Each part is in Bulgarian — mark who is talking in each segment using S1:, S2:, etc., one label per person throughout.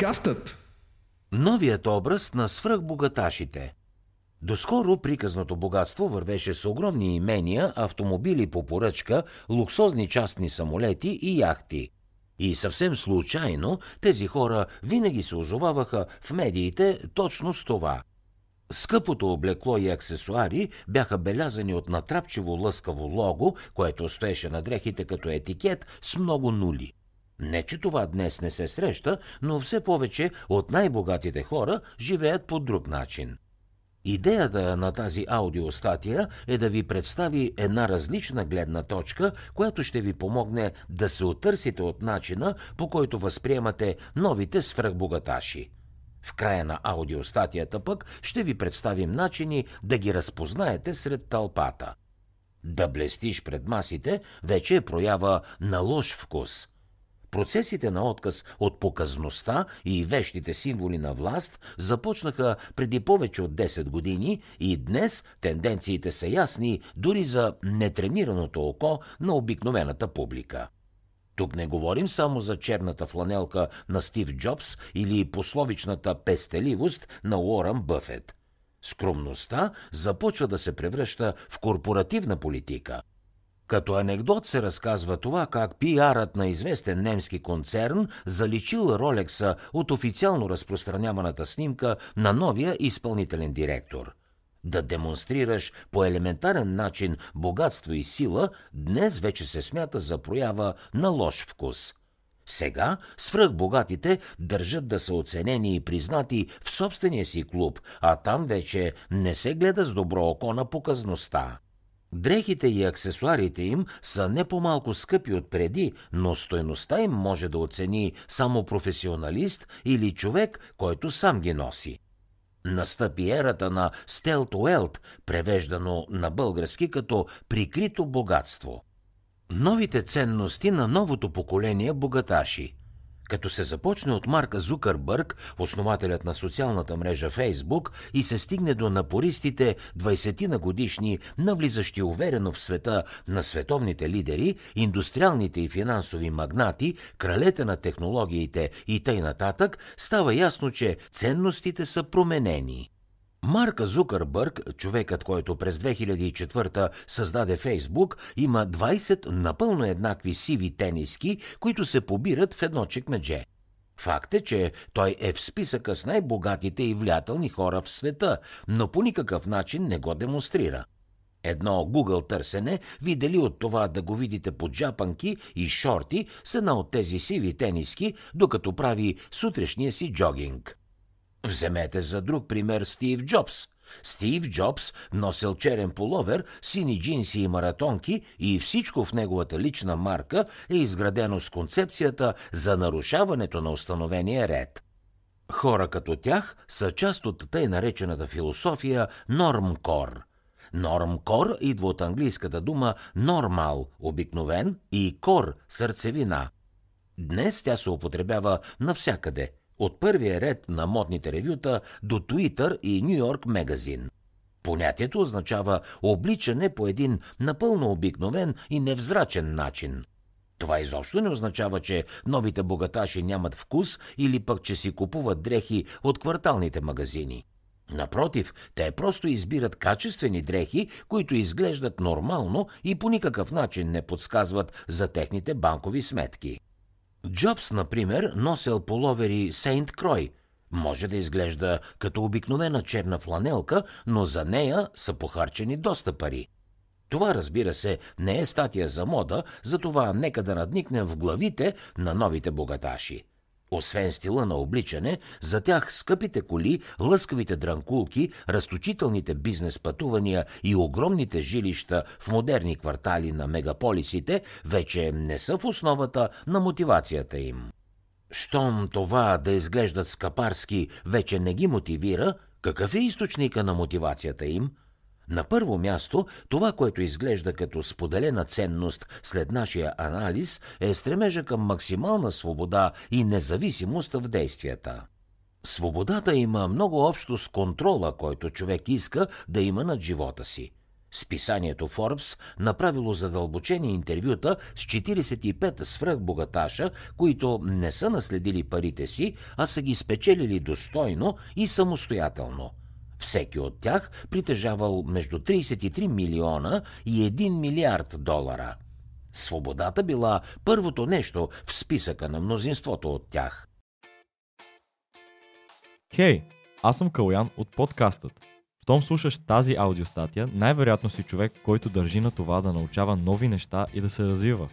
S1: Подкастът
S2: Новият образ на свръхбогаташите. Доскоро приказното богатство вървеше с огромни имения, автомобили по поръчка, луксозни частни самолети и яхти. И съвсем случайно тези хора винаги се озоваваха в медиите точно с това. Скъпото облекло и аксесуари бяха белязани от натрапчиво лъскаво лого, което стоеше на дрехите като етикет с много нули. Не, че това днес не се среща, но все повече от най-богатите хора живеят по друг начин. Идеята на тази аудиостатия е да ви представи една различна гледна точка, която ще ви помогне да се отърсите от начина, по който възприемате новите свръхбогаташи. В края на аудиостатията пък ще ви представим начини да ги разпознаете сред тълпата. Да блестиш пред масите вече е проява на лош вкус – Процесите на отказ от показността и вещите символи на власт започнаха преди повече от 10 години и днес тенденциите са ясни дори за нетренираното око на обикновената публика. Тук не говорим само за черната фланелка на Стив Джобс или пословичната пестеливост на Уорън Бъфет. Скромността започва да се превръща в корпоративна политика – като анекдот се разказва това как пиарът на известен немски концерн заличил Ролекса от официално разпространяваната снимка на новия изпълнителен директор. Да демонстрираш по елементарен начин богатство и сила днес вече се смята за проява на лош вкус. Сега свръхбогатите държат да са оценени и признати в собствения си клуб, а там вече не се гледа с добро око на показността. Дрехите и аксесуарите им са не по-малко скъпи от преди, но стойността им може да оцени само професионалист или човек, който сам ги носи. Настъпи ерата на Стелт Уелт, превеждано на български като прикрито богатство. Новите ценности на новото поколение богаташи – като се започне от Марка Зукърбърг, основателят на социалната мрежа Фейсбук, и се стигне до напористите 20 на годишни, навлизащи уверено в света на световните лидери, индустриалните и финансови магнати, кралете на технологиите и тъй нататък, става ясно, че ценностите са променени. Марка Зукърбърг, човекът, който през 2004 създаде Фейсбук, има 20 напълно еднакви сиви тениски, които се побират в едно чекмедже. Факт е, че той е в списъка с най-богатите и влиятелни хора в света, но по никакъв начин не го демонстрира. Едно Google търсене ви дали от това да го видите под джапанки и шорти с една от тези сиви тениски, докато прави сутрешния си джогинг. Вземете за друг пример Стив Джобс. Стив Джобс носил черен половер, сини джинси и маратонки и всичко в неговата лична марка е изградено с концепцията за нарушаването на установения ред. Хора като тях са част от тъй наречената философия нормкор. Нормкор идва от английската дума нормал, обикновен, и кор, сърцевина. Днес тя се употребява навсякъде – от първия ред на модните ревюта до Twitter и Нью Йорк Мегазин. Понятието означава обличане по един напълно обикновен и невзрачен начин. Това изобщо не означава, че новите богаташи нямат вкус или пък, че си купуват дрехи от кварталните магазини. Напротив, те просто избират качествени дрехи, които изглеждат нормално и по никакъв начин не подсказват за техните банкови сметки. Джобс, например, носел половери Сейнт Крой. Може да изглежда като обикновена черна фланелка, но за нея са похарчени доста пари. Това, разбира се, не е статия за мода, затова нека да надникнем в главите на новите богаташи. Освен стила на обличане, за тях скъпите коли, лъскавите дранкулки, разточителните бизнес пътувания и огромните жилища в модерни квартали на мегаполисите вече не са в основата на мотивацията им. Щом това да изглеждат скъпарски вече не ги мотивира, какъв е източника на мотивацията им – на първо място, това, което изглежда като споделена ценност след нашия анализ, е стремежа към максимална свобода и независимост в действията. Свободата има много общо с контрола, който човек иска да има над живота си. Списанието Forbes направило задълбочени интервюта с 45 свръхбогаташа, които не са наследили парите си, а са ги спечелили достойно и самостоятелно. Всеки от тях притежавал между 33 милиона и 1 милиард долара. Свободата била първото нещо в списъка на мнозинството от тях.
S1: Хей, hey, аз съм Калян от подкастът. Щом слушаш тази аудиостатия, най-вероятно си човек, който държи на това да научава нови неща и да се развива.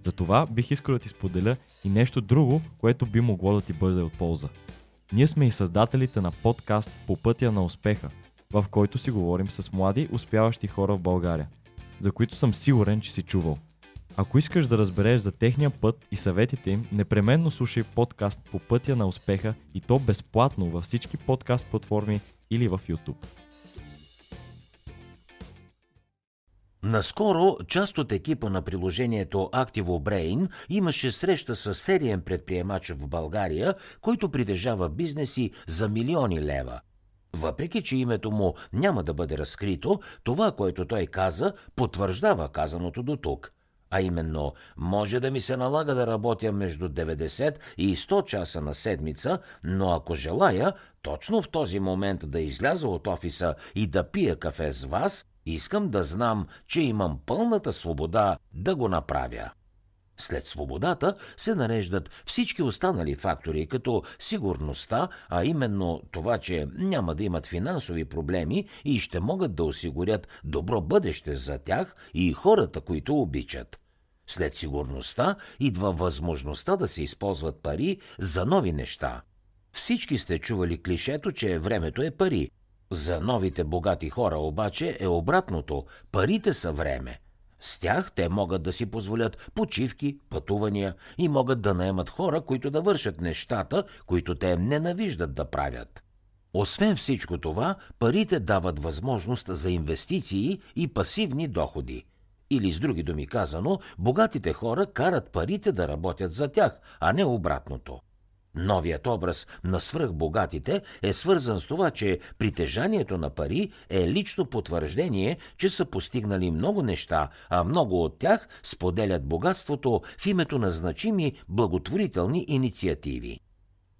S1: Затова бих искал да ти споделя и нещо друго, което би могло да ти бъде от полза. Ние сме и създателите на подкаст По пътя на успеха, в който си говорим с млади, успяващи хора в България, за които съм сигурен, че си чувал. Ако искаш да разбереш за техния път и съветите им, непременно слушай подкаст По пътя на успеха и то безплатно във всички подкаст платформи или в YouTube.
S2: Наскоро част от екипа на приложението Activo Brain имаше среща с сериен предприемач в България, който притежава бизнеси за милиони лева. Въпреки, че името му няма да бъде разкрито, това, което той каза, потвърждава казаното до тук. А именно, може да ми се налага да работя между 90 и 100 часа на седмица, но ако желая, точно в този момент да изляза от офиса и да пия кафе с вас, Искам да знам, че имам пълната свобода да го направя. След свободата се нареждат всички останали фактори, като сигурността, а именно това, че няма да имат финансови проблеми и ще могат да осигурят добро бъдеще за тях и хората, които обичат. След сигурността идва възможността да се използват пари за нови неща. Всички сте чували клишето, че времето е пари, за новите богати хора обаче е обратното. Парите са време. С тях те могат да си позволят почивки, пътувания и могат да наемат хора, които да вършат нещата, които те ненавиждат да правят. Освен всичко това, парите дават възможност за инвестиции и пасивни доходи. Или с други думи казано, богатите хора карат парите да работят за тях, а не обратното. Новият образ на свръхбогатите е свързан с това, че притежанието на пари е лично потвърждение, че са постигнали много неща, а много от тях споделят богатството в името на значими благотворителни инициативи.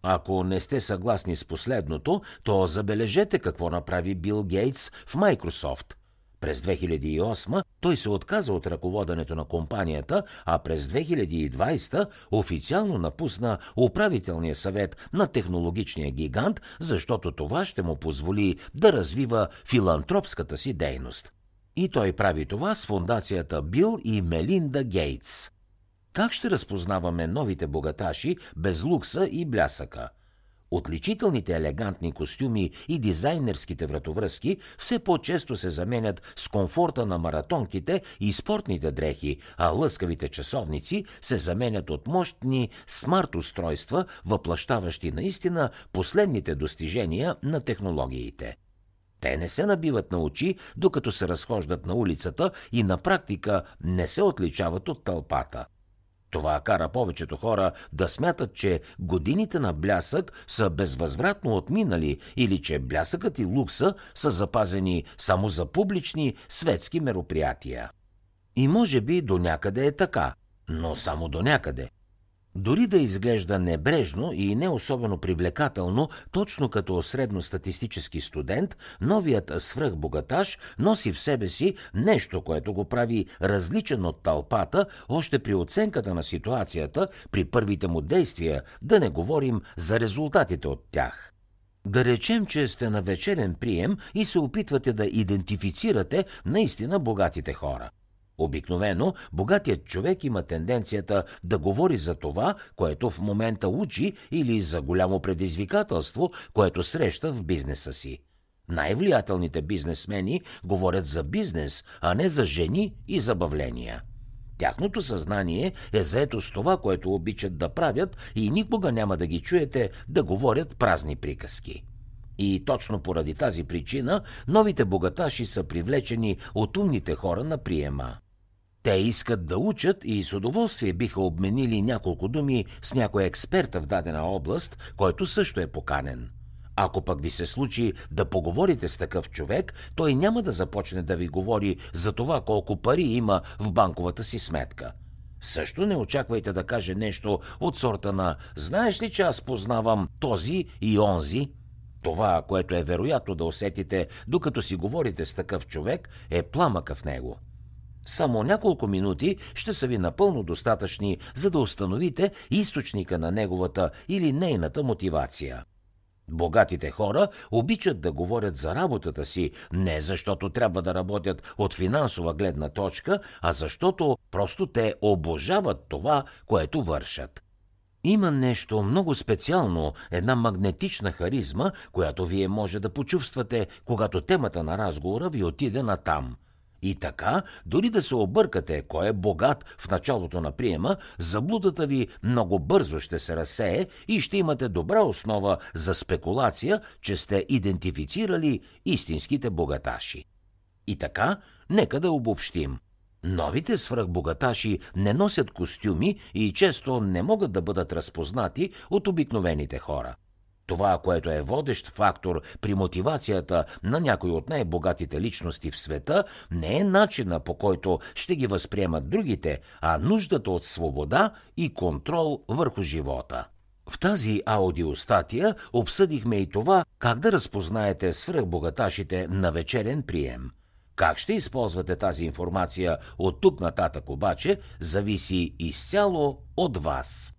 S2: Ако не сте съгласни с последното, то забележете какво направи Бил Гейтс в Microsoft – през 2008 той се отказа от ръководенето на компанията, а през 2020 официално напусна управителния съвет на технологичния гигант, защото това ще му позволи да развива филантропската си дейност. И той прави това с фундацията Бил и Мелинда Гейтс. Как ще разпознаваме новите богаташи без лукса и блясъка – Отличителните елегантни костюми и дизайнерските вратовръзки все по-често се заменят с комфорта на маратонките и спортните дрехи, а лъскавите часовници се заменят от мощни смарт устройства, въплащаващи наистина последните достижения на технологиите. Те не се набиват на очи, докато се разхождат на улицата и на практика не се отличават от тълпата – това кара повечето хора да смятат, че годините на блясък са безвъзвратно отминали или че блясъкът и лукса са запазени само за публични светски мероприятия. И може би до някъде е така, но само до някъде – дори да изглежда небрежно и не особено привлекателно, точно като средностатистически студент, новият свръхбогаташ носи в себе си нещо, което го прави различен от тълпата, още при оценката на ситуацията, при първите му действия, да не говорим за резултатите от тях. Да речем, че сте на вечерен прием и се опитвате да идентифицирате наистина богатите хора – Обикновено, богатият човек има тенденцията да говори за това, което в момента учи или за голямо предизвикателство, което среща в бизнеса си. Най-влиятелните бизнесмени говорят за бизнес, а не за жени и забавления. Тяхното съзнание е заето с това, което обичат да правят и никога няма да ги чуете да говорят празни приказки. И точно поради тази причина новите богаташи са привлечени от умните хора на приема. Те искат да учат и с удоволствие биха обменили няколко думи с някой експерта в дадена област, който също е поканен. Ако пък ви се случи да поговорите с такъв човек, той няма да започне да ви говори за това колко пари има в банковата си сметка. Също не очаквайте да каже нещо от сорта на «Знаеш ли, че аз познавам този и онзи?» Това, което е вероятно да усетите, докато си говорите с такъв човек, е пламъка в него. Само няколко минути ще са ви напълно достатъчни, за да установите източника на неговата или нейната мотивация. Богатите хора обичат да говорят за работата си не защото трябва да работят от финансова гледна точка, а защото просто те обожават това, което вършат. Има нещо много специално, една магнетична харизма, която вие може да почувствате, когато темата на разговора ви отиде на там. И така, дори да се объркате кой е богат в началото на приема, заблудата ви много бързо ще се разсее и ще имате добра основа за спекулация, че сте идентифицирали истинските богаташи. И така, нека да обобщим. Новите свръхбогаташи не носят костюми и често не могат да бъдат разпознати от обикновените хора. Това, което е водещ фактор при мотивацията на някои от най-богатите личности в света, не е начина по който ще ги възприемат другите, а нуждата от свобода и контрол върху живота. В тази аудиостатия обсъдихме и това как да разпознаете свръхбогаташите на вечерен прием. Как ще използвате тази информация от тук нататък обаче, зависи изцяло от вас.